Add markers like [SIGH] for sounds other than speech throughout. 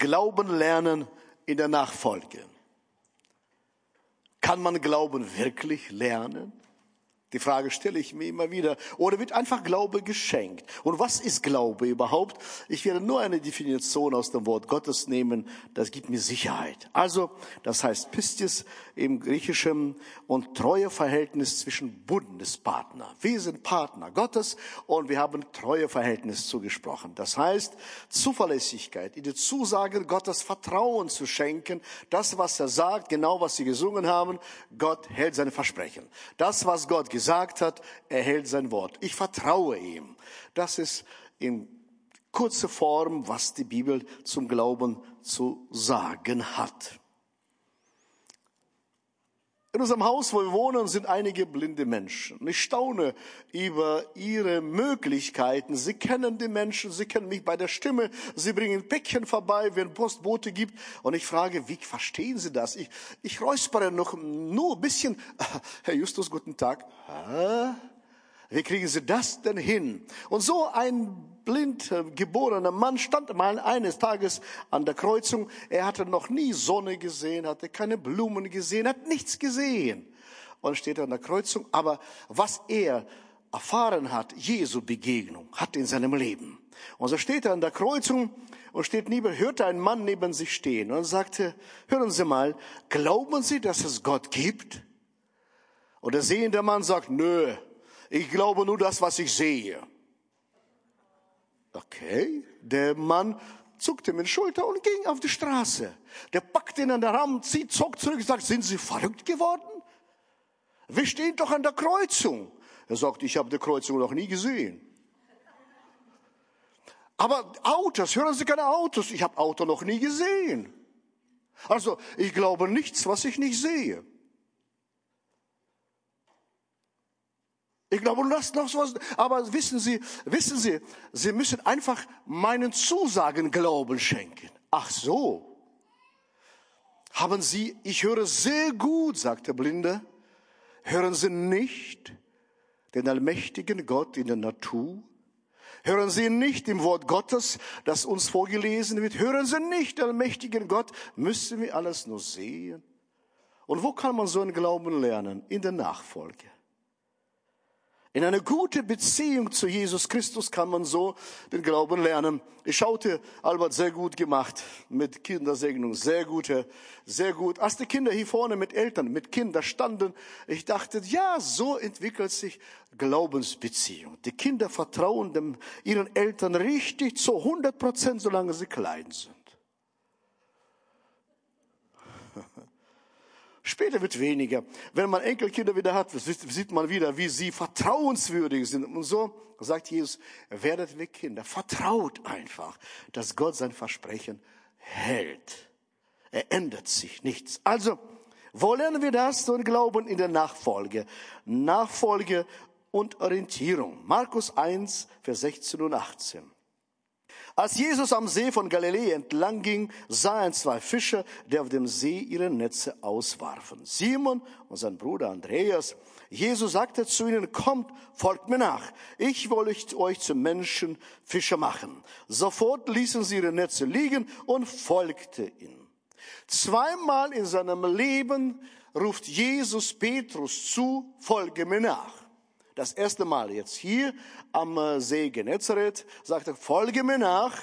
Glauben lernen in der Nachfolge. Kann man Glauben wirklich lernen? Die Frage stelle ich mir immer wieder. Oder wird einfach Glaube geschenkt? Und was ist Glaube überhaupt? Ich werde nur eine Definition aus dem Wort Gottes nehmen. Das gibt mir Sicherheit. Also, das heißt Pistis im Griechischen und Treueverhältnis zwischen Bundespartner. Wir sind Partner Gottes und wir haben Treueverhältnis zugesprochen. Das heißt, Zuverlässigkeit, in die Zusagen Gottes Vertrauen zu schenken. Das, was er sagt, genau was sie gesungen haben, Gott hält seine Versprechen. Das, was Gott gesagt hat, er hält sein Wort. Ich vertraue ihm. Das ist in kurzer Form, was die Bibel zum Glauben zu sagen hat. In unserem Haus, wo wir wohnen, sind einige blinde Menschen. Ich staune über ihre Möglichkeiten. Sie kennen die Menschen, sie kennen mich bei der Stimme, sie bringen Päckchen vorbei, wenn Postbote gibt. Und ich frage, wie verstehen Sie das? Ich, ich räuspere noch nur ein bisschen. [LAUGHS] Herr Justus, guten Tag. Wie kriegen Sie das denn hin? Und so ein blind äh, geborener Mann stand mal eines Tages an der Kreuzung. Er hatte noch nie Sonne gesehen, hatte keine Blumen gesehen, hat nichts gesehen. Und steht an der Kreuzung. Aber was er erfahren hat, Jesu Begegnung, hat in seinem Leben. Und so steht er an der Kreuzung und steht neben, hörte ein Mann neben sich stehen und sagte, hören Sie mal, glauben Sie, dass es Gott gibt? Und der sehende Mann sagt, nö, ich glaube nur das, was ich sehe. Okay, der Mann zuckte mit den Schultern und ging auf die Straße. Der packte ihn an der Arm, zieht, zog zurück und sagt, sind Sie verrückt geworden? Wir stehen doch an der Kreuzung. Er sagt, ich habe die Kreuzung noch nie gesehen. Aber Autos, hören Sie keine Autos, ich habe Auto noch nie gesehen. Also ich glaube nichts, was ich nicht sehe. Ich glaube, lasst noch was. Aber wissen Sie, wissen Sie, Sie müssen einfach meinen Zusagen Glauben schenken. Ach so. Haben Sie, ich höre sehr gut, sagt der Blinde. Hören Sie nicht den allmächtigen Gott in der Natur? Hören Sie nicht im Wort Gottes, das uns vorgelesen wird? Hören Sie nicht den allmächtigen Gott? Müssen wir alles nur sehen? Und wo kann man so einen Glauben lernen? In der Nachfolge. In einer guten Beziehung zu Jesus Christus kann man so den Glauben lernen. Ich schaute, Albert, sehr gut gemacht mit Kindersegnung, sehr gute, sehr gut. Als die Kinder hier vorne mit Eltern, mit Kindern standen, ich dachte, ja, so entwickelt sich Glaubensbeziehung. Die Kinder vertrauen dem, ihren Eltern richtig zu 100 Prozent, solange sie klein sind. Später wird weniger. Wenn man Enkelkinder wieder hat, sieht man wieder, wie sie vertrauenswürdig sind. Und so sagt Jesus, werdet wie Kinder. Vertraut einfach, dass Gott sein Versprechen hält. Er ändert sich nichts. Also, wo lernen wir das? Und Glauben in der Nachfolge. Nachfolge und Orientierung. Markus 1, Vers 16 und 18. Als Jesus am See von Galiläa entlang ging, sah er zwei Fischer, die auf dem See ihre Netze auswarfen. Simon und sein Bruder Andreas. Jesus sagte zu ihnen, kommt, folgt mir nach. Ich will euch zu Menschen Fischer machen. Sofort ließen sie ihre Netze liegen und folgte ihnen. Zweimal in seinem Leben ruft Jesus Petrus zu, folge mir nach. Das erste Mal jetzt hier am äh, See Genezareth sagte, folge mir nach.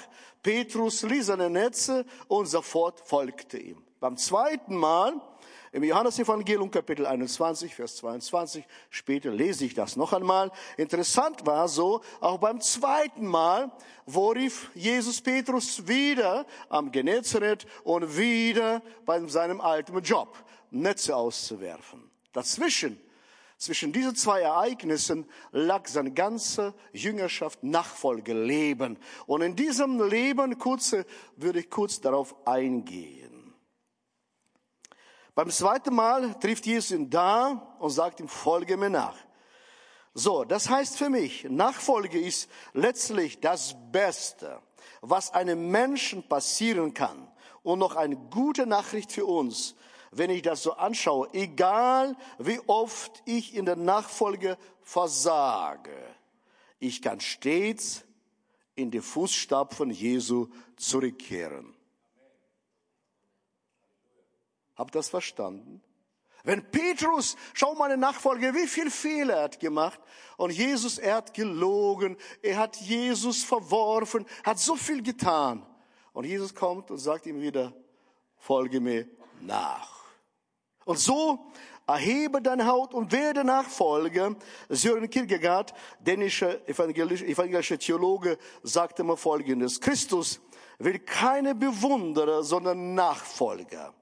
Petrus ließ seine Netze und sofort folgte ihm. Beim zweiten Mal im Johannesevangelium Kapitel 21, Vers 22, später lese ich das noch einmal. Interessant war so, auch beim zweiten Mal, wo rief Jesus Petrus wieder am Genezareth und wieder bei seinem alten Job, Netze auszuwerfen. Dazwischen zwischen diesen zwei Ereignissen lag seine ganze Jüngerschaft, Nachfolge, Leben. Und in diesem Leben kurze, würde ich kurz darauf eingehen. Beim zweiten Mal trifft Jesus ihn da und sagt ihm, folge mir nach. So, das heißt für mich, Nachfolge ist letztlich das Beste, was einem Menschen passieren kann. Und noch eine gute Nachricht für uns wenn ich das so anschaue, egal wie oft ich in der Nachfolge versage, ich kann stets in die Fußstapfen Jesu zurückkehren. Habt das verstanden? Wenn Petrus, schau meine Nachfolger, wie viel Fehler er hat gemacht. Und Jesus, er hat gelogen, er hat Jesus verworfen, hat so viel getan. Und Jesus kommt und sagt ihm wieder, folge mir nach. Und so erhebe deine Haut und werde Nachfolger. Sören Kierkegaard, dänischer evangelischer Theologe, sagte mal Folgendes. Christus will keine Bewunderer, sondern Nachfolger.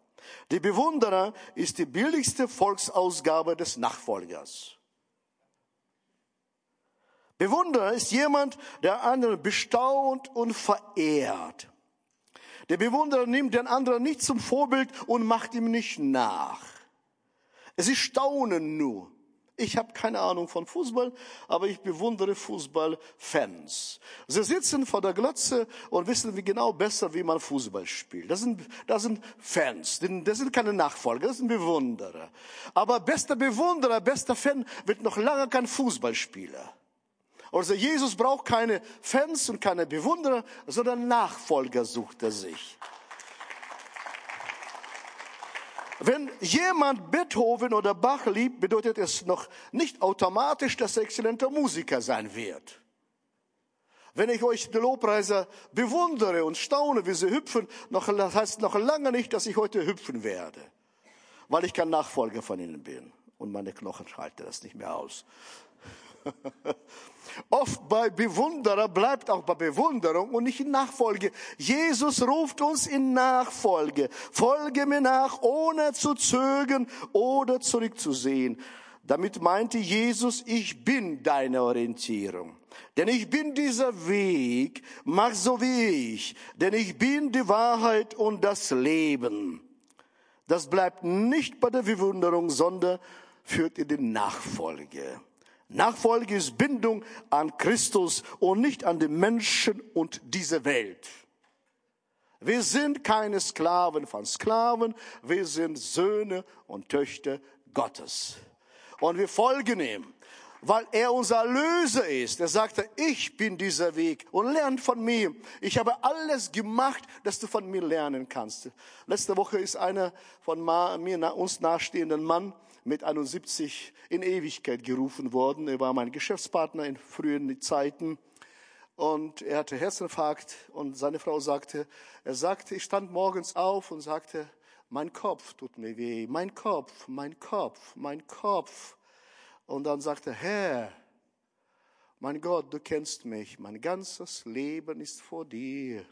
Die Bewunderer ist die billigste Volksausgabe des Nachfolgers. Bewunderer ist jemand, der anderen bestaunt und verehrt. Der Bewunderer nimmt den anderen nicht zum Vorbild und macht ihm nicht nach. Ist Staunen nur. Ich habe keine Ahnung von Fußball, aber ich bewundere Fußballfans. Sie sitzen vor der Glotze und wissen wie genau besser, wie man Fußball spielt. Das sind, das sind Fans, das sind keine Nachfolger, das sind Bewunderer. Aber bester Bewunderer, bester Fan wird noch lange kein Fußballspieler. Also Jesus braucht keine Fans und keine Bewunderer, sondern Nachfolger sucht er sich. Wenn jemand Beethoven oder Bach liebt, bedeutet es noch nicht automatisch, dass er exzellenter Musiker sein wird. Wenn ich euch die Lobpreiser bewundere und staune, wie sie hüpfen, noch, das heißt noch lange nicht, dass ich heute hüpfen werde, weil ich kein Nachfolger von ihnen bin. Und meine Knochen schalten das nicht mehr aus. [LAUGHS] Oft bei Bewunderer bleibt auch bei Bewunderung und nicht in Nachfolge. Jesus ruft uns in Nachfolge. Folge mir nach, ohne zu zögern oder zurückzusehen. Damit meinte Jesus, ich bin deine Orientierung. Denn ich bin dieser Weg, mach so wie ich. Denn ich bin die Wahrheit und das Leben. Das bleibt nicht bei der Bewunderung, sondern führt in die Nachfolge. Nachfolge ist Bindung an Christus und nicht an den Menschen und diese Welt. Wir sind keine Sklaven von Sklaven, wir sind Söhne und Töchter Gottes. Und wir folgen ihm, weil er unser Erlöser ist. Er sagte, ich bin dieser Weg und lernt von mir. Ich habe alles gemacht, dass du von mir lernen kannst. Letzte Woche ist einer von mir, uns nahestehenden Mann, mit 71 in Ewigkeit gerufen worden. Er war mein Geschäftspartner in frühen Zeiten. Und er hatte Herzinfarkt und seine Frau sagte, er sagte, ich stand morgens auf und sagte, mein Kopf tut mir weh, mein Kopf, mein Kopf, mein Kopf. Und dann sagte, Herr, mein Gott, du kennst mich, mein ganzes Leben ist vor dir.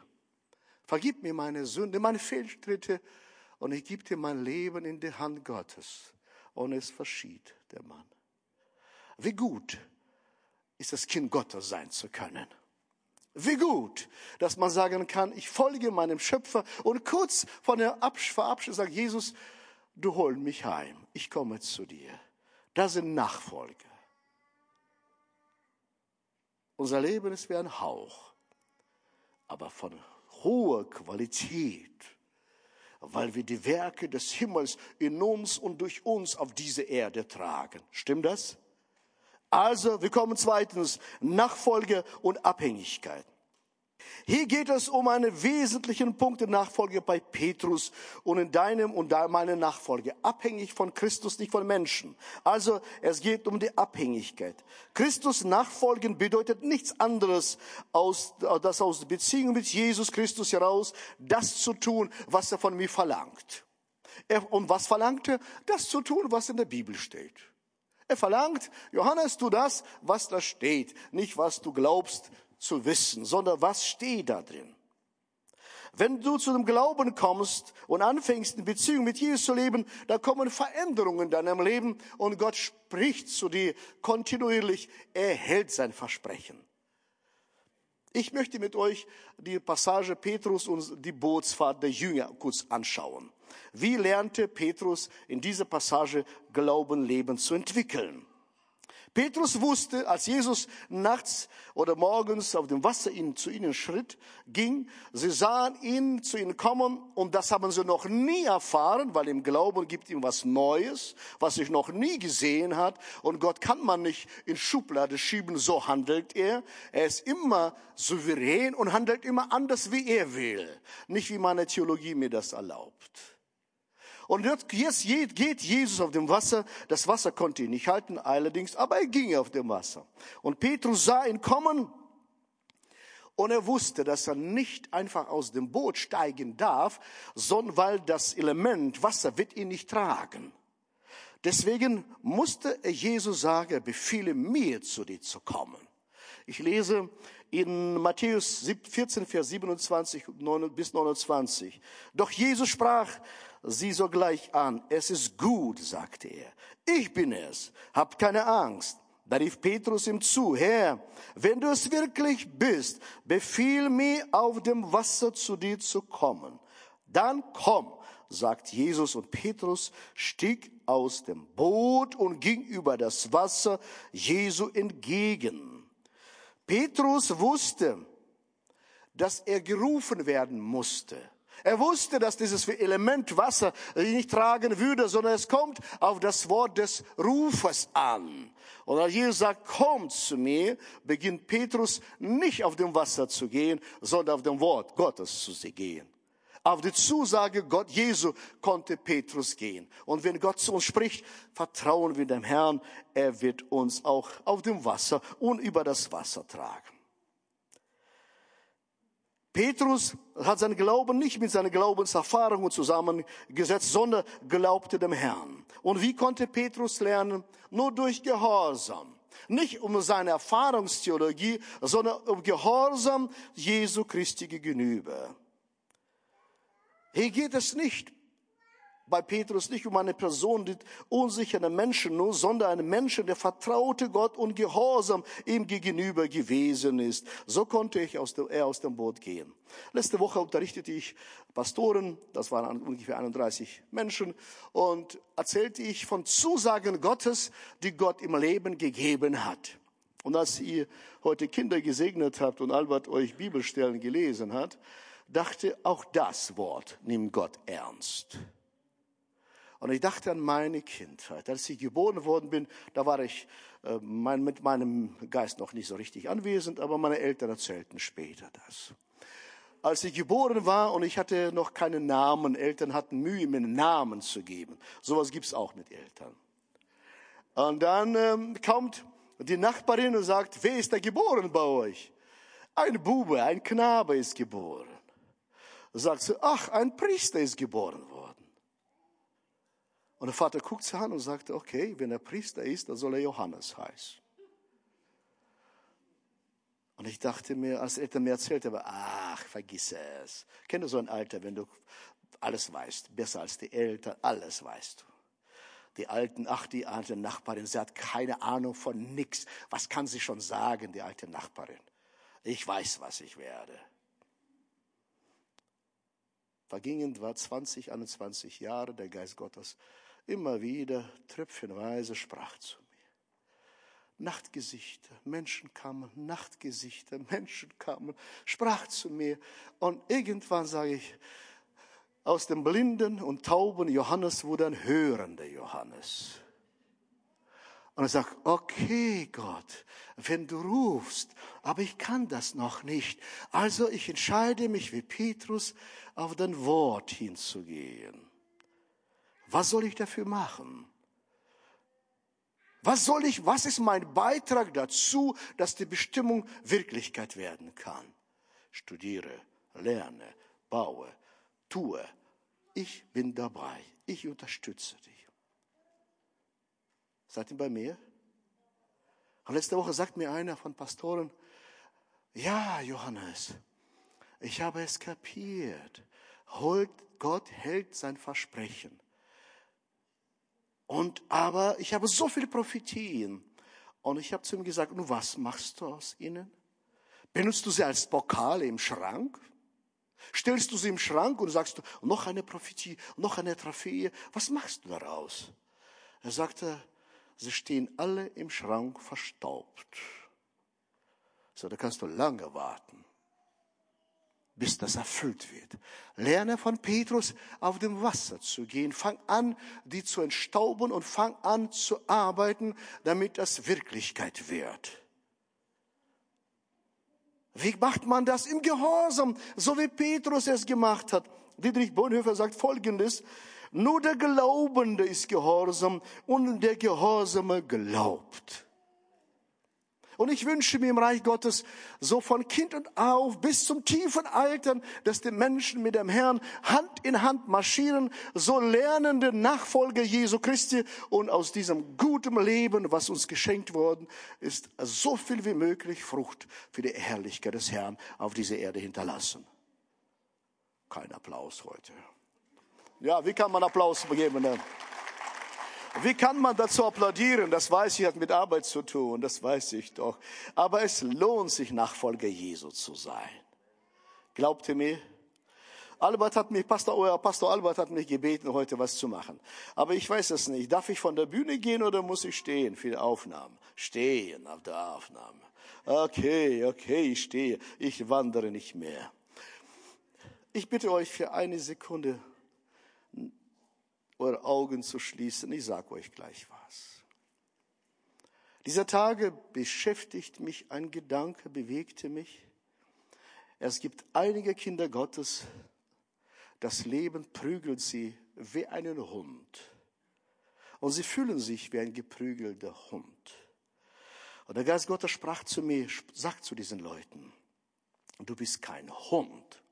Vergib mir meine Sünde, meine Fehltritte und ich gebe dir mein Leben in die Hand Gottes und es verschied der Mann. Wie gut ist das Kind Gottes sein zu können. Wie gut, dass man sagen kann, ich folge meinem Schöpfer und kurz vor der Verabschiedung sagt Jesus, du hol mich heim, ich komme zu dir. Das sind Nachfolger. Unser Leben ist wie ein Hauch, aber von hoher Qualität weil wir die Werke des Himmels in uns und durch uns auf diese Erde tragen. Stimmt das? Also, wir kommen zweitens, Nachfolge und Abhängigkeit. Hier geht es um einen wesentlichen Punkt in Nachfolge bei Petrus und in deinem und meiner Nachfolge. Abhängig von Christus, nicht von Menschen. Also es geht um die Abhängigkeit. Christus nachfolgen bedeutet nichts anderes, als das aus Beziehung mit Jesus Christus heraus, das zu tun, was er von mir verlangt. Und was verlangt er? Das zu tun, was in der Bibel steht. Er verlangt, Johannes, tu das, was da steht, nicht was du glaubst, zu wissen, sondern was steht da drin. Wenn du zu dem Glauben kommst und anfängst, in Beziehung mit Jesus zu leben, da kommen Veränderungen in deinem Leben und Gott spricht zu dir kontinuierlich. Er hält sein Versprechen. Ich möchte mit euch die Passage Petrus und die Bootsfahrt der Jünger kurz anschauen. Wie lernte Petrus in dieser Passage Glauben, Leben zu entwickeln? Petrus wusste, als Jesus nachts oder morgens auf dem Wasser zu ihnen schritt, ging, sie sahen ihn zu ihnen kommen und das haben sie noch nie erfahren, weil im Glauben gibt ihm was Neues, was sich noch nie gesehen hat und Gott kann man nicht in Schublade schieben, so handelt er. Er ist immer souverän und handelt immer anders, wie er will, nicht wie meine Theologie mir das erlaubt. Und jetzt geht Jesus auf dem Wasser. Das Wasser konnte ihn nicht halten, allerdings, aber er ging auf dem Wasser. Und Petrus sah ihn kommen und er wusste, dass er nicht einfach aus dem Boot steigen darf, sondern weil das Element Wasser wird ihn nicht tragen. Deswegen musste Jesus sagen, befehle mir zu dir zu kommen. Ich lese in Matthäus 14, Vers 27 bis 29. Doch Jesus sprach sie sogleich an. Es ist gut, sagte er. Ich bin es. Habt keine Angst. Da rief Petrus ihm zu, Herr, wenn du es wirklich bist, befiehl mir auf dem Wasser zu dir zu kommen. Dann komm, sagt Jesus und Petrus stieg aus dem Boot und ging über das Wasser Jesu entgegen. Petrus wusste, dass er gerufen werden musste. Er wusste, dass dieses Element Wasser nicht tragen würde, sondern es kommt auf das Wort des Rufes an. Und als Jesus sagt, kommt zu mir, beginnt Petrus nicht auf dem Wasser zu gehen, sondern auf dem Wort Gottes zu gehen. Auf die Zusage Gott, Jesu konnte Petrus gehen. Und wenn Gott zu uns spricht, vertrauen wir dem Herrn. Er wird uns auch auf dem Wasser und über das Wasser tragen. Petrus hat seinen Glauben nicht mit seinen Glaubenserfahrungen zusammengesetzt, sondern glaubte dem Herrn. Und wie konnte Petrus lernen? Nur durch Gehorsam. Nicht um seine Erfahrungstheologie, sondern um Gehorsam Jesu Christi gegenüber. Hier geht es nicht bei Petrus nicht um eine Person, die unsicheren Menschen nur, sondern einen Menschen, der vertraute Gott und gehorsam ihm gegenüber gewesen ist. So konnte ich aus dem, er aus dem Boot gehen. Letzte Woche unterrichtete ich Pastoren, das waren ungefähr 31 Menschen, und erzählte ich von Zusagen Gottes, die Gott im Leben gegeben hat. Und als ihr heute Kinder gesegnet habt und Albert euch Bibelstellen gelesen hat, dachte auch das Wort nimmt Gott ernst. Und ich dachte an meine Kindheit. Als ich geboren worden bin, da war ich äh, mein, mit meinem Geist noch nicht so richtig anwesend, aber meine Eltern erzählten später das. Als ich geboren war und ich hatte noch keinen Namen, Eltern hatten Mühe, mir einen Namen zu geben. Sowas gibt's auch mit Eltern. Und dann ähm, kommt die Nachbarin und sagt, wer ist da geboren bei euch? Ein Bube, ein Knabe ist geboren. Sagt sie, ach, ein Priester ist geboren worden. Und der Vater guckt sie an und sagt, okay, wenn er Priester ist, dann soll er Johannes heißen. Und ich dachte mir, als er mir erzählte, aber ach, vergiss es. Kenne so ein Alter, wenn du alles weißt, besser als die Eltern, alles weißt du. Die alten, ach, die alte Nachbarin, sie hat keine Ahnung von nix. Was kann sie schon sagen, die alte Nachbarin? Ich weiß, was ich werde. Vergingen war 20, 21 Jahre, der Geist Gottes immer wieder tröpfchenweise sprach zu mir. Nachtgesichter, Menschen kamen, Nachtgesichter, Menschen kamen, sprach zu mir. Und irgendwann sage ich, aus dem blinden und tauben Johannes wurde ein hörender Johannes. Und er sagt, okay Gott, wenn du rufst, aber ich kann das noch nicht. Also ich entscheide mich wie Petrus auf dein Wort hinzugehen. Was soll ich dafür machen? Was soll ich, was ist mein Beitrag dazu, dass die Bestimmung Wirklichkeit werden kann? Studiere, lerne, baue, tue. Ich bin dabei. Ich unterstütze dich. Seid ihr bei mir? Und letzte Woche sagt mir einer von Pastoren, ja, Johannes, ich habe es kapiert. Gott hält sein Versprechen. Und aber ich habe so viele Prophetien. Und ich habe zu ihm gesagt, nun was machst du aus ihnen? Benutzt du sie als Pokale im Schrank? Stellst du sie im Schrank und sagst, noch eine Prophetie, noch eine Trophäe? Was machst du daraus? Er sagte, sie stehen alle im Schrank verstaubt. So, da kannst du lange warten bis das erfüllt wird. Lerne von Petrus auf dem Wasser zu gehen. Fang an, die zu entstauben und fang an zu arbeiten, damit das Wirklichkeit wird. Wie macht man das? Im Gehorsam, so wie Petrus es gemacht hat. Dietrich Bonhoeffer sagt Folgendes, Nur der Glaubende ist gehorsam und der Gehorsame glaubt. Und ich wünsche mir im Reich Gottes so von Kind und auf bis zum tiefen Alter, dass die Menschen mit dem Herrn Hand in Hand marschieren, so lernende Nachfolger Jesu Christi und aus diesem guten Leben, was uns geschenkt worden ist, so viel wie möglich Frucht für die Herrlichkeit des Herrn auf dieser Erde hinterlassen. Kein Applaus heute. Ja, wie kann man Applaus geben? Ne? Wie kann man dazu applaudieren? Das weiß ich, hat mit Arbeit zu tun, das weiß ich doch. Aber es lohnt sich, Nachfolger Jesu zu sein. Glaubt ihr mir? Albert hat mich, Pastor, euer Pastor Albert hat mich gebeten, heute was zu machen. Aber ich weiß es nicht. Darf ich von der Bühne gehen oder muss ich stehen für die Aufnahmen? Stehen auf der Aufnahme. Okay, okay, ich stehe. Ich wandere nicht mehr. Ich bitte euch für eine Sekunde eure Augen zu schließen. Ich sage euch gleich was. Dieser Tage beschäftigt mich ein Gedanke, bewegte mich. Es gibt einige Kinder Gottes, das Leben prügelt sie wie einen Hund. Und sie fühlen sich wie ein geprügelter Hund. Und der Geist Gottes sprach zu mir, sagt zu diesen Leuten, du bist kein Hund,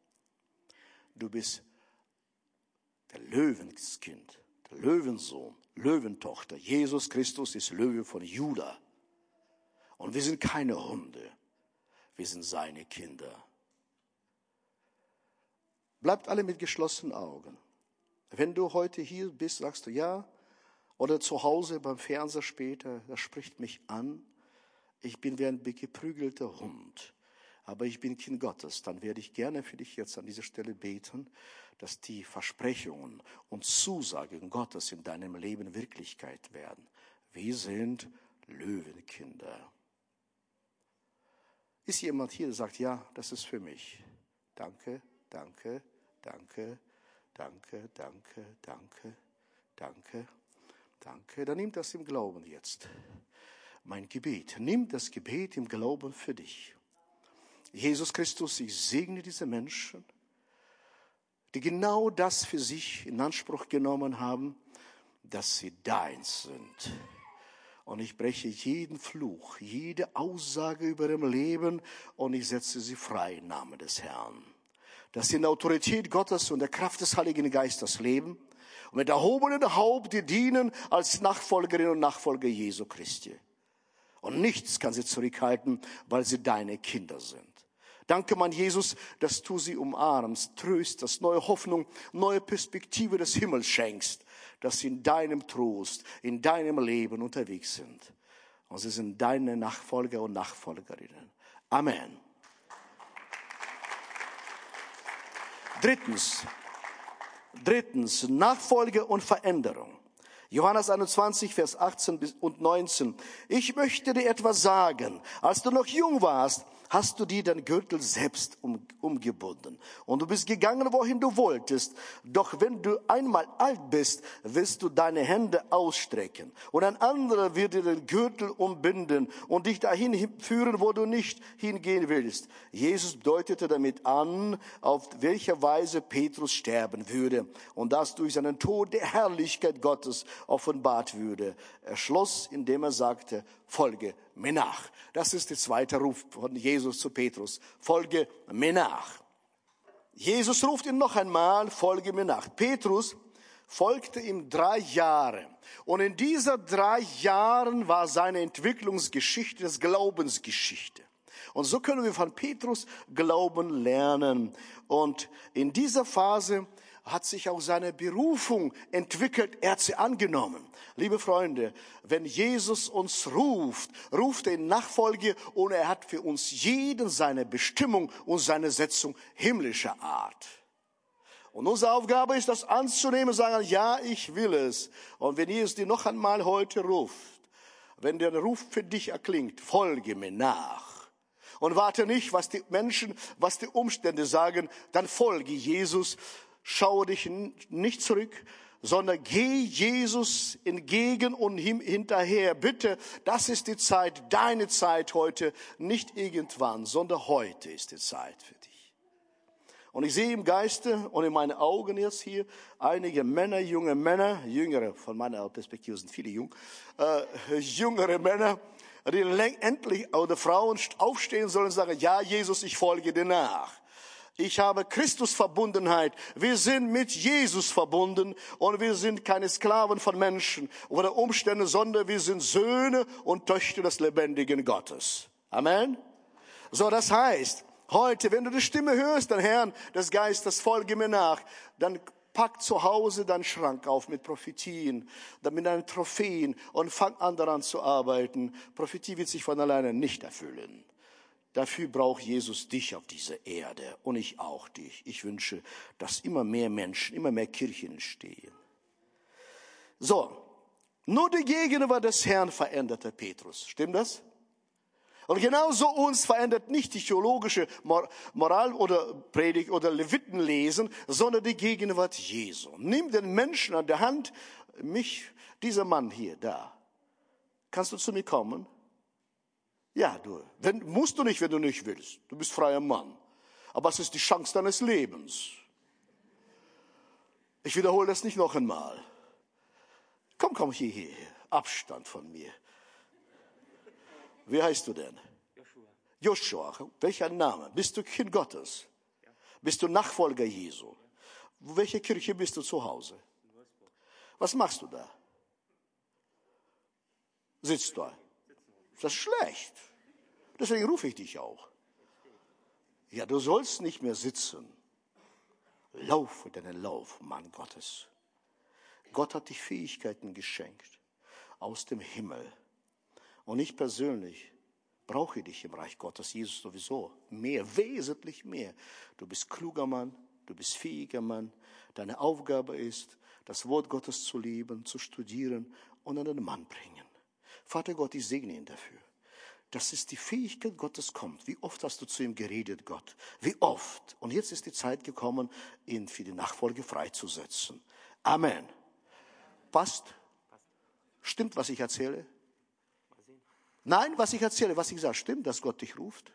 du bist der Löwenskind, der Löwensohn, Löwentochter. Jesus Christus ist Löwe von Juda. Und wir sind keine Hunde, wir sind seine Kinder. Bleibt alle mit geschlossenen Augen. Wenn du heute hier bist, sagst du ja, oder zu Hause beim Fernseher später, das spricht mich an. Ich bin wie ein geprügelter Hund, aber ich bin Kind Gottes. Dann werde ich gerne für dich jetzt an dieser Stelle beten, dass die Versprechungen und Zusagen Gottes in deinem Leben Wirklichkeit werden. Wir sind Löwenkinder. Ist jemand hier, der sagt, ja, das ist für mich. Danke, danke, danke, danke, danke, danke, danke, danke. Dann nimm das im Glauben jetzt. Mein Gebet. Nimm das Gebet im Glauben für dich. Jesus Christus, ich segne diese Menschen die genau das für sich in Anspruch genommen haben, dass sie deins sind. Und ich breche jeden Fluch, jede Aussage über ihrem Leben und ich setze sie frei im Namen des Herrn. Dass sie in der Autorität Gottes und der Kraft des Heiligen Geistes leben und mit erhobenem Haupt dir dienen als Nachfolgerinnen und Nachfolger Jesu Christi. Und nichts kann sie zurückhalten, weil sie deine Kinder sind. Danke, mein Jesus, dass du sie umarmst, tröstest, neue Hoffnung, neue Perspektive des Himmels schenkst, dass sie in deinem Trost, in deinem Leben unterwegs sind. Und sie sind deine Nachfolger und Nachfolgerinnen. Amen. Drittens, drittens, Nachfolge und Veränderung. Johannes 21, Vers 18 und 19. Ich möchte dir etwas sagen. Als du noch jung warst, hast du dir den Gürtel selbst um, umgebunden. Und du bist gegangen, wohin du wolltest. Doch wenn du einmal alt bist, wirst du deine Hände ausstrecken. Und ein anderer wird dir den Gürtel umbinden und dich dahin führen, wo du nicht hingehen willst. Jesus deutete damit an, auf welche Weise Petrus sterben würde. Und das durch seinen Tod der Herrlichkeit Gottes offenbart würde. Er schloss, indem er sagte, folge mir nach. Das ist der zweite Ruf von Jesus zu Petrus. Folge mir nach. Jesus ruft ihn noch einmal, folge mir nach. Petrus folgte ihm drei Jahre. Und in dieser drei Jahren war seine Entwicklungsgeschichte, das Glaubensgeschichte. Und so können wir von Petrus Glauben lernen. Und in dieser Phase hat sich auch seine Berufung entwickelt, er hat sie angenommen. Liebe Freunde, wenn Jesus uns ruft, ruft er in Nachfolge und er hat für uns jeden seine Bestimmung und seine Setzung himmlischer Art. Und unsere Aufgabe ist, das anzunehmen, sagen, ja, ich will es. Und wenn Jesus dir noch einmal heute ruft, wenn der Ruf für dich erklingt, folge mir nach. Und warte nicht, was die Menschen, was die Umstände sagen, dann folge Jesus, schaue dich nicht zurück, sondern geh Jesus entgegen und ihm hinterher. Bitte, das ist die Zeit, deine Zeit heute, nicht irgendwann, sondern heute ist die Zeit für dich. Und ich sehe im Geiste und in meinen Augen jetzt hier einige Männer, junge Männer, jüngere, von meiner Perspektive sind viele jung, äh, jüngere Männer, die endlich, oder Frauen aufstehen sollen und sagen, ja, Jesus, ich folge dir nach. Ich habe Christusverbundenheit. Wir sind mit Jesus verbunden und wir sind keine Sklaven von Menschen oder Umständen, sondern wir sind Söhne und Töchter des lebendigen Gottes. Amen. So, das heißt, heute, wenn du die Stimme hörst, den Herrn des Geistes, folge mir nach, dann pack zu Hause deinen Schrank auf mit Prophetien, mit deinen Trophäen und fang an daran zu arbeiten. Prophetie wird sich von alleine nicht erfüllen. Dafür braucht Jesus dich auf dieser Erde und ich auch dich. Ich wünsche, dass immer mehr Menschen, immer mehr Kirchen entstehen. So, nur die Gegenwart des Herrn veränderte Petrus. Stimmt das? Und genauso uns verändert nicht die theologische Moral oder Predigt oder Leviten lesen, sondern die Gegenwart Jesu. Nimm den Menschen an der Hand, mich, dieser Mann hier, da. Kannst du zu mir kommen? Ja, du. Wenn, musst du nicht, wenn du nicht willst. Du bist freier Mann. Aber es ist die Chance deines Lebens. Ich wiederhole das nicht noch einmal. Komm, komm hierher. Abstand von mir. Wie heißt du denn? Joshua. Joshua. Welcher Name? Bist du Kind Gottes? Ja. Bist du Nachfolger Jesu? Ja. Welche Kirche bist du zu Hause? Was machst du da? Sitzt du? Das ist schlecht. Deswegen rufe ich dich auch. Ja, du sollst nicht mehr sitzen. Laufe deinen Lauf, Mann Gottes. Gott hat dich Fähigkeiten geschenkt aus dem Himmel. Und ich persönlich brauche dich im Reich Gottes, Jesus sowieso. Mehr, wesentlich mehr. Du bist kluger Mann, du bist fähiger Mann. Deine Aufgabe ist, das Wort Gottes zu lieben, zu studieren und an den Mann bringen. Vater Gott, ich segne ihn dafür. Das ist die Fähigkeit Gottes kommt. Wie oft hast du zu ihm geredet, Gott? Wie oft? Und jetzt ist die Zeit gekommen, ihn für die Nachfolge freizusetzen. Amen. Passt? Stimmt, was ich erzähle? Nein, was ich erzähle, was ich sage, stimmt, dass Gott dich ruft?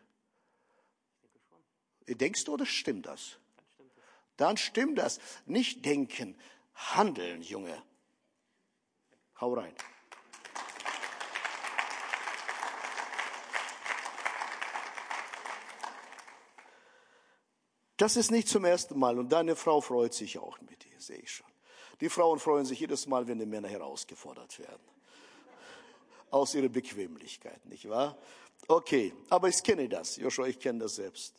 Denkst du oder stimmt das? Dann stimmt das. Nicht denken, handeln, Junge. Hau rein. Das ist nicht zum ersten Mal und deine Frau freut sich auch mit dir, sehe ich schon. Die Frauen freuen sich jedes Mal, wenn die Männer herausgefordert werden. Aus ihrer Bequemlichkeit, nicht wahr? Okay, aber ich kenne das, Joshua, ich kenne das selbst.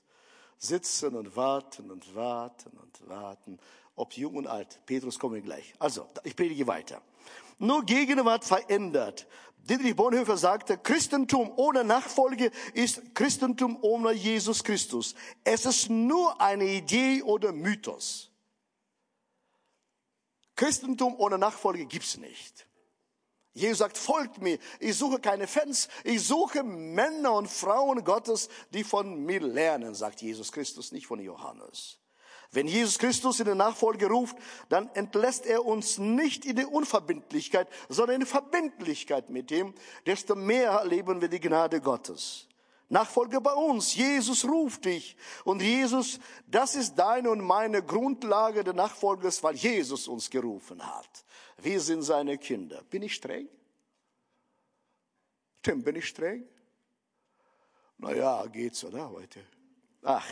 Sitzen und warten und warten und warten, ob jung und alt. Petrus komme gleich. Also, ich predige weiter. Nur Gegenwart verändert. Dietrich Bonhoeffer sagte, Christentum ohne Nachfolge ist Christentum ohne Jesus Christus. Es ist nur eine Idee oder Mythos. Christentum ohne Nachfolge gibt's nicht. Jesus sagt, folgt mir. Ich suche keine Fans. Ich suche Männer und Frauen Gottes, die von mir lernen, sagt Jesus Christus, nicht von Johannes. Wenn Jesus Christus in der Nachfolge ruft, dann entlässt er uns nicht in der Unverbindlichkeit, sondern in Verbindlichkeit mit ihm. Desto mehr erleben wir die Gnade Gottes. Nachfolge bei uns. Jesus ruft dich. Und Jesus, das ist deine und meine Grundlage der Nachfolge, weil Jesus uns gerufen hat. Wir sind seine Kinder. Bin ich streng? Tim, bin ich streng? Naja, geht's, oder heute? Ach,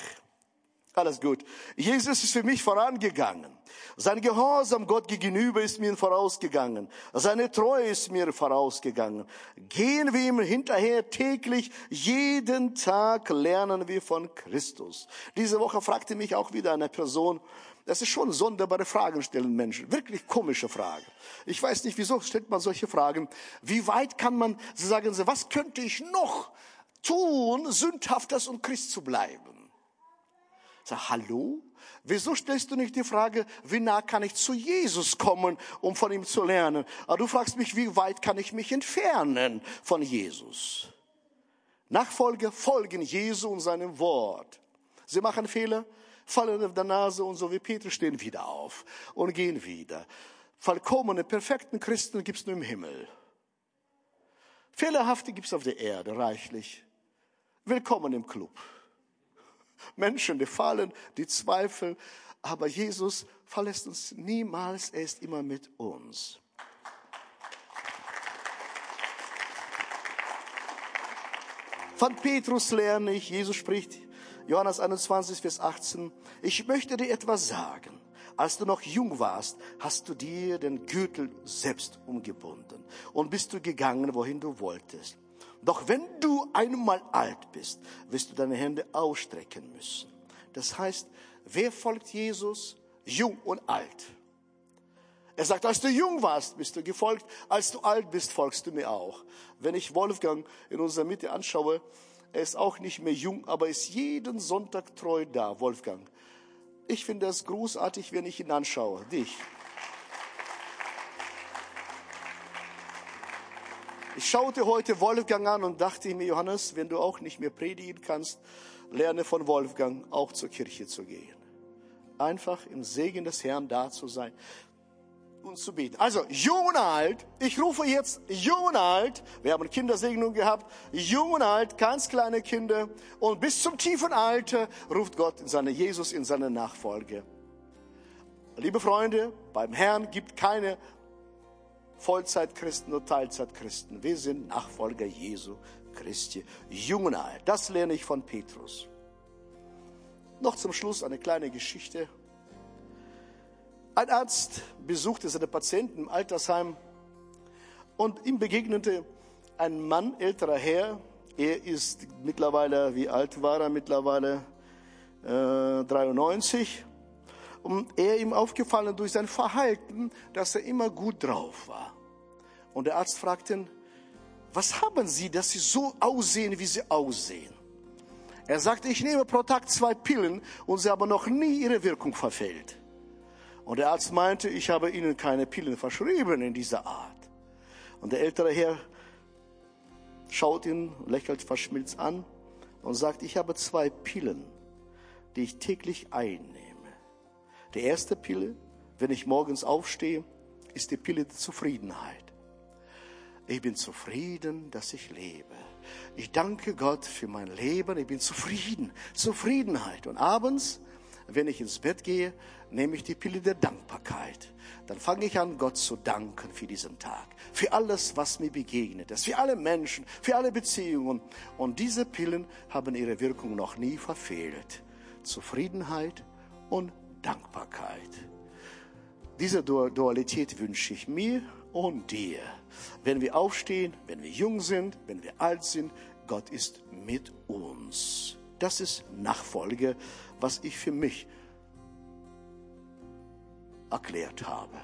alles gut. Jesus ist für mich vorangegangen. Sein Gehorsam Gott gegenüber ist mir vorausgegangen. Seine Treue ist mir vorausgegangen. Gehen wir ihm hinterher täglich. Jeden Tag lernen wir von Christus. Diese Woche fragte mich auch wieder eine Person, das ist schon sonderbare Fragen stellen Menschen. Wirklich komische Fragen. Ich weiß nicht, wieso stellt man solche Fragen. Wie weit kann man, Sie sagen Sie, was könnte ich noch tun, sündhaftes und Christ zu bleiben? Sag, hallo? Wieso stellst du nicht die Frage, wie nah kann ich zu Jesus kommen, um von ihm zu lernen? Aber du fragst mich, wie weit kann ich mich entfernen von Jesus? Nachfolger folgen Jesu und seinem Wort. Sie machen Fehler, fallen auf der Nase und so wie Peter stehen wieder auf und gehen wieder. Vollkommene, perfekten Christen gibt's nur im Himmel. Fehlerhafte gibt's auf der Erde reichlich. Willkommen im Club. Menschen, die fallen, die zweifeln. Aber Jesus verlässt uns niemals, er ist immer mit uns. Von Petrus lerne ich, Jesus spricht, Johannes 21, Vers 18, ich möchte dir etwas sagen. Als du noch jung warst, hast du dir den Gürtel selbst umgebunden und bist du gegangen, wohin du wolltest. Doch wenn du einmal alt bist, wirst du deine Hände ausstrecken müssen. Das heißt, wer folgt Jesus? Jung und alt. Er sagt, als du jung warst, bist du gefolgt, als du alt bist, folgst du mir auch. Wenn ich Wolfgang in unserer Mitte anschaue, er ist auch nicht mehr jung, aber ist jeden Sonntag treu da, Wolfgang. Ich finde es großartig, wenn ich ihn anschaue, dich. Ich schaute heute Wolfgang an und dachte mir, Johannes, wenn du auch nicht mehr predigen kannst, lerne von Wolfgang auch zur Kirche zu gehen. Einfach im Segen des Herrn da zu sein und zu beten. Also jung und alt, ich rufe jetzt jung und alt, wir haben Kindersegnung gehabt, jung und alt, ganz kleine Kinder und bis zum tiefen Alter ruft Gott in seine Jesus in seine Nachfolge. Liebe Freunde, beim Herrn gibt keine Vollzeitchristen oder Teilzeitchristen. Wir sind Nachfolger Jesu Christi, jung und alt. Das lerne ich von Petrus. Noch zum Schluss eine kleine Geschichte. Ein Arzt besuchte seine Patienten im Altersheim und ihm begegnete ein Mann, älterer Herr. Er ist mittlerweile, wie alt war er mittlerweile? Äh, 93 und er ihm aufgefallen durch sein Verhalten, dass er immer gut drauf war. Und der Arzt fragte ihn, was haben Sie, dass Sie so aussehen, wie Sie aussehen? Er sagte, ich nehme pro Tag zwei Pillen und sie haben noch nie ihre Wirkung verfehlt. Und der Arzt meinte, ich habe Ihnen keine Pillen verschrieben in dieser Art. Und der ältere Herr schaut ihn, lächelt verschmilzt an und sagt, ich habe zwei Pillen, die ich täglich einnehme. Die erste Pille, wenn ich morgens aufstehe, ist die Pille der Zufriedenheit. Ich bin zufrieden, dass ich lebe. Ich danke Gott für mein Leben. Ich bin zufrieden. Zufriedenheit. Und abends, wenn ich ins Bett gehe, nehme ich die Pille der Dankbarkeit. Dann fange ich an, Gott zu danken für diesen Tag, für alles, was mir begegnet ist, für alle Menschen, für alle Beziehungen. Und diese Pillen haben ihre Wirkung noch nie verfehlt. Zufriedenheit und Dankbarkeit. Diese Dualität wünsche ich mir und dir. Wenn wir aufstehen, wenn wir jung sind, wenn wir alt sind, Gott ist mit uns. Das ist Nachfolge, was ich für mich erklärt habe.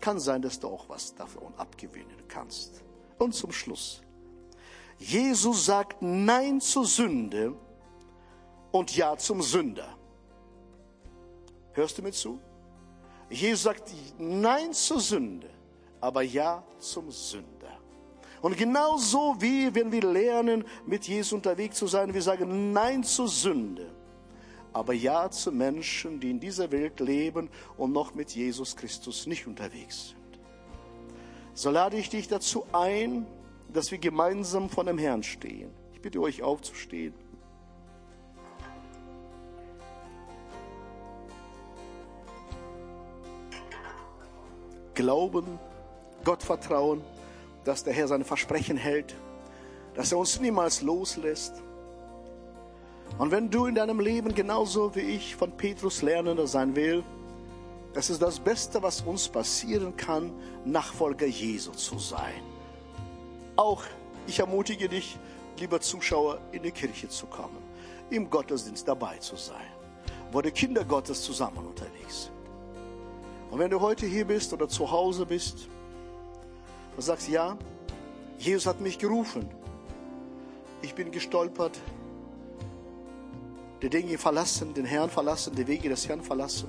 Kann sein, dass du auch was davon abgewinnen kannst. Und zum Schluss. Jesus sagt Nein zur Sünde und Ja zum Sünder. Hörst du mir zu? Jesus sagt Nein zur Sünde, aber Ja zum Sünder. Und genauso wie wenn wir lernen, mit Jesus unterwegs zu sein, wir sagen Nein zur Sünde, aber Ja zu Menschen, die in dieser Welt leben und noch mit Jesus Christus nicht unterwegs sind. So lade ich dich dazu ein, dass wir gemeinsam vor dem Herrn stehen. Ich bitte euch aufzustehen. Glauben, Gott vertrauen, dass der Herr seine Versprechen hält, dass er uns niemals loslässt. Und wenn du in deinem Leben genauso wie ich von Petrus Lernender sein will, es ist das Beste, was uns passieren kann, Nachfolger Jesu zu sein. Auch ich ermutige dich, lieber Zuschauer, in die Kirche zu kommen, im Gottesdienst dabei zu sein, wo die Kinder Gottes zusammen unterwegs sind. Und wenn du heute hier bist oder zu Hause bist und sagst, ja, Jesus hat mich gerufen, ich bin gestolpert, die Dinge verlassen, den Herrn verlassen, die Wege des Herrn verlassen,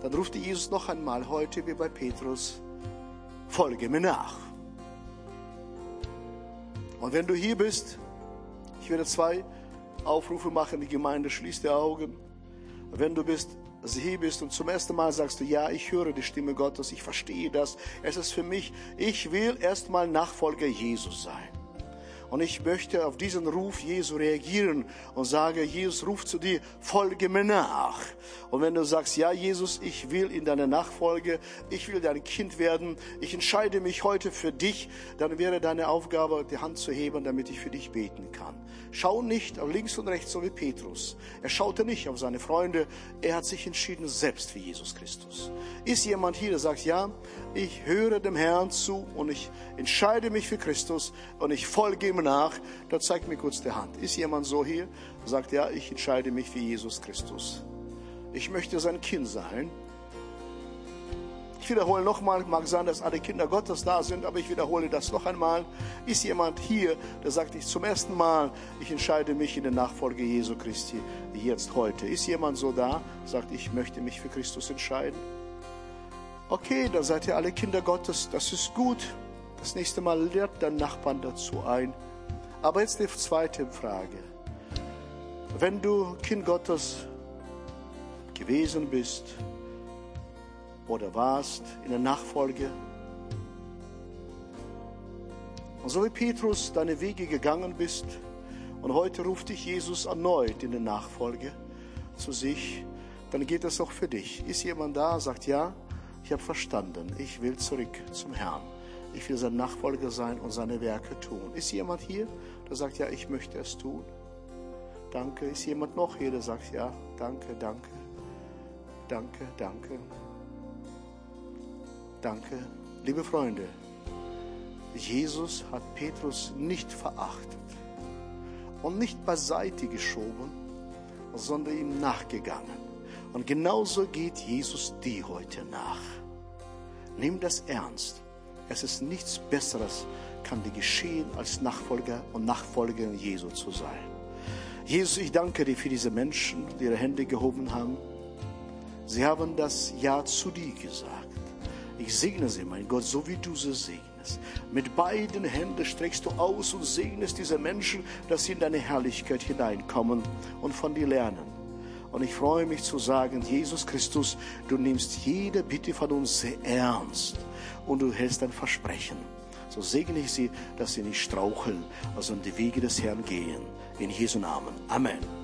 dann ruft Jesus noch einmal heute wie bei Petrus, folge mir nach. Und wenn du hier bist, ich werde zwei Aufrufe machen, die Gemeinde schließt die Augen. Wenn du bist dass du hier bist und zum ersten Mal sagst du, ja, ich höre die Stimme Gottes, ich verstehe das. Es ist für mich, ich will erstmal Nachfolger Jesus sein. Und ich möchte auf diesen Ruf Jesu reagieren und sage, Jesus ruft zu dir, folge mir nach. Und wenn du sagst, ja Jesus, ich will in deine Nachfolge, ich will dein Kind werden, ich entscheide mich heute für dich, dann wäre deine Aufgabe, die Hand zu heben, damit ich für dich beten kann. Schau nicht auf links und rechts, so wie Petrus. Er schaute nicht auf seine Freunde, er hat sich entschieden selbst für Jesus Christus. Ist jemand hier, der sagt, ja, ich höre dem Herrn zu und ich entscheide mich für Christus und ich folge ihm nach, da zeigt mir kurz die Hand. Ist jemand so hier, sagt, ja, ich entscheide mich für Jesus Christus. Ich möchte sein Kind sein. Ich wiederhole nochmal, mag sein, dass alle Kinder Gottes da sind, aber ich wiederhole das noch einmal. Ist jemand hier, der sagt, ich zum ersten Mal, ich entscheide mich in der Nachfolge Jesu Christi, jetzt heute. Ist jemand so da, sagt, ich möchte mich für Christus entscheiden? Okay, dann seid ihr alle Kinder Gottes, das ist gut. Das nächste Mal lehrt dein Nachbarn dazu ein. Aber jetzt die zweite Frage. Wenn du Kind Gottes gewesen bist oder warst in der Nachfolge, und so wie Petrus deine Wege gegangen bist und heute ruft dich Jesus erneut in der Nachfolge zu sich, dann geht es auch für dich. Ist jemand da, sagt ja, ich habe verstanden, ich will zurück zum Herrn. Ich will sein Nachfolger sein und seine Werke tun. Ist jemand hier, der sagt, ja, ich möchte es tun? Danke. Ist jemand noch hier, der sagt, ja, danke, danke, danke, danke, danke. Liebe Freunde, Jesus hat Petrus nicht verachtet und nicht beiseite geschoben, sondern ihm nachgegangen. Und genauso geht Jesus dir heute nach. Nimm das ernst. Es ist nichts Besseres, kann dir geschehen, als Nachfolger und Nachfolgerin Jesu zu sein. Jesus, ich danke dir für diese Menschen, die ihre Hände gehoben haben. Sie haben das Ja zu dir gesagt. Ich segne sie, mein Gott, so wie du sie segnest. Mit beiden Händen streckst du aus und segnest diese Menschen, dass sie in deine Herrlichkeit hineinkommen und von dir lernen. Und ich freue mich zu sagen, Jesus Christus, du nimmst jede Bitte von uns sehr ernst und du hältst dein Versprechen. So segne ich sie, dass sie nicht straucheln, also in die Wege des Herrn gehen. In Jesu Namen. Amen.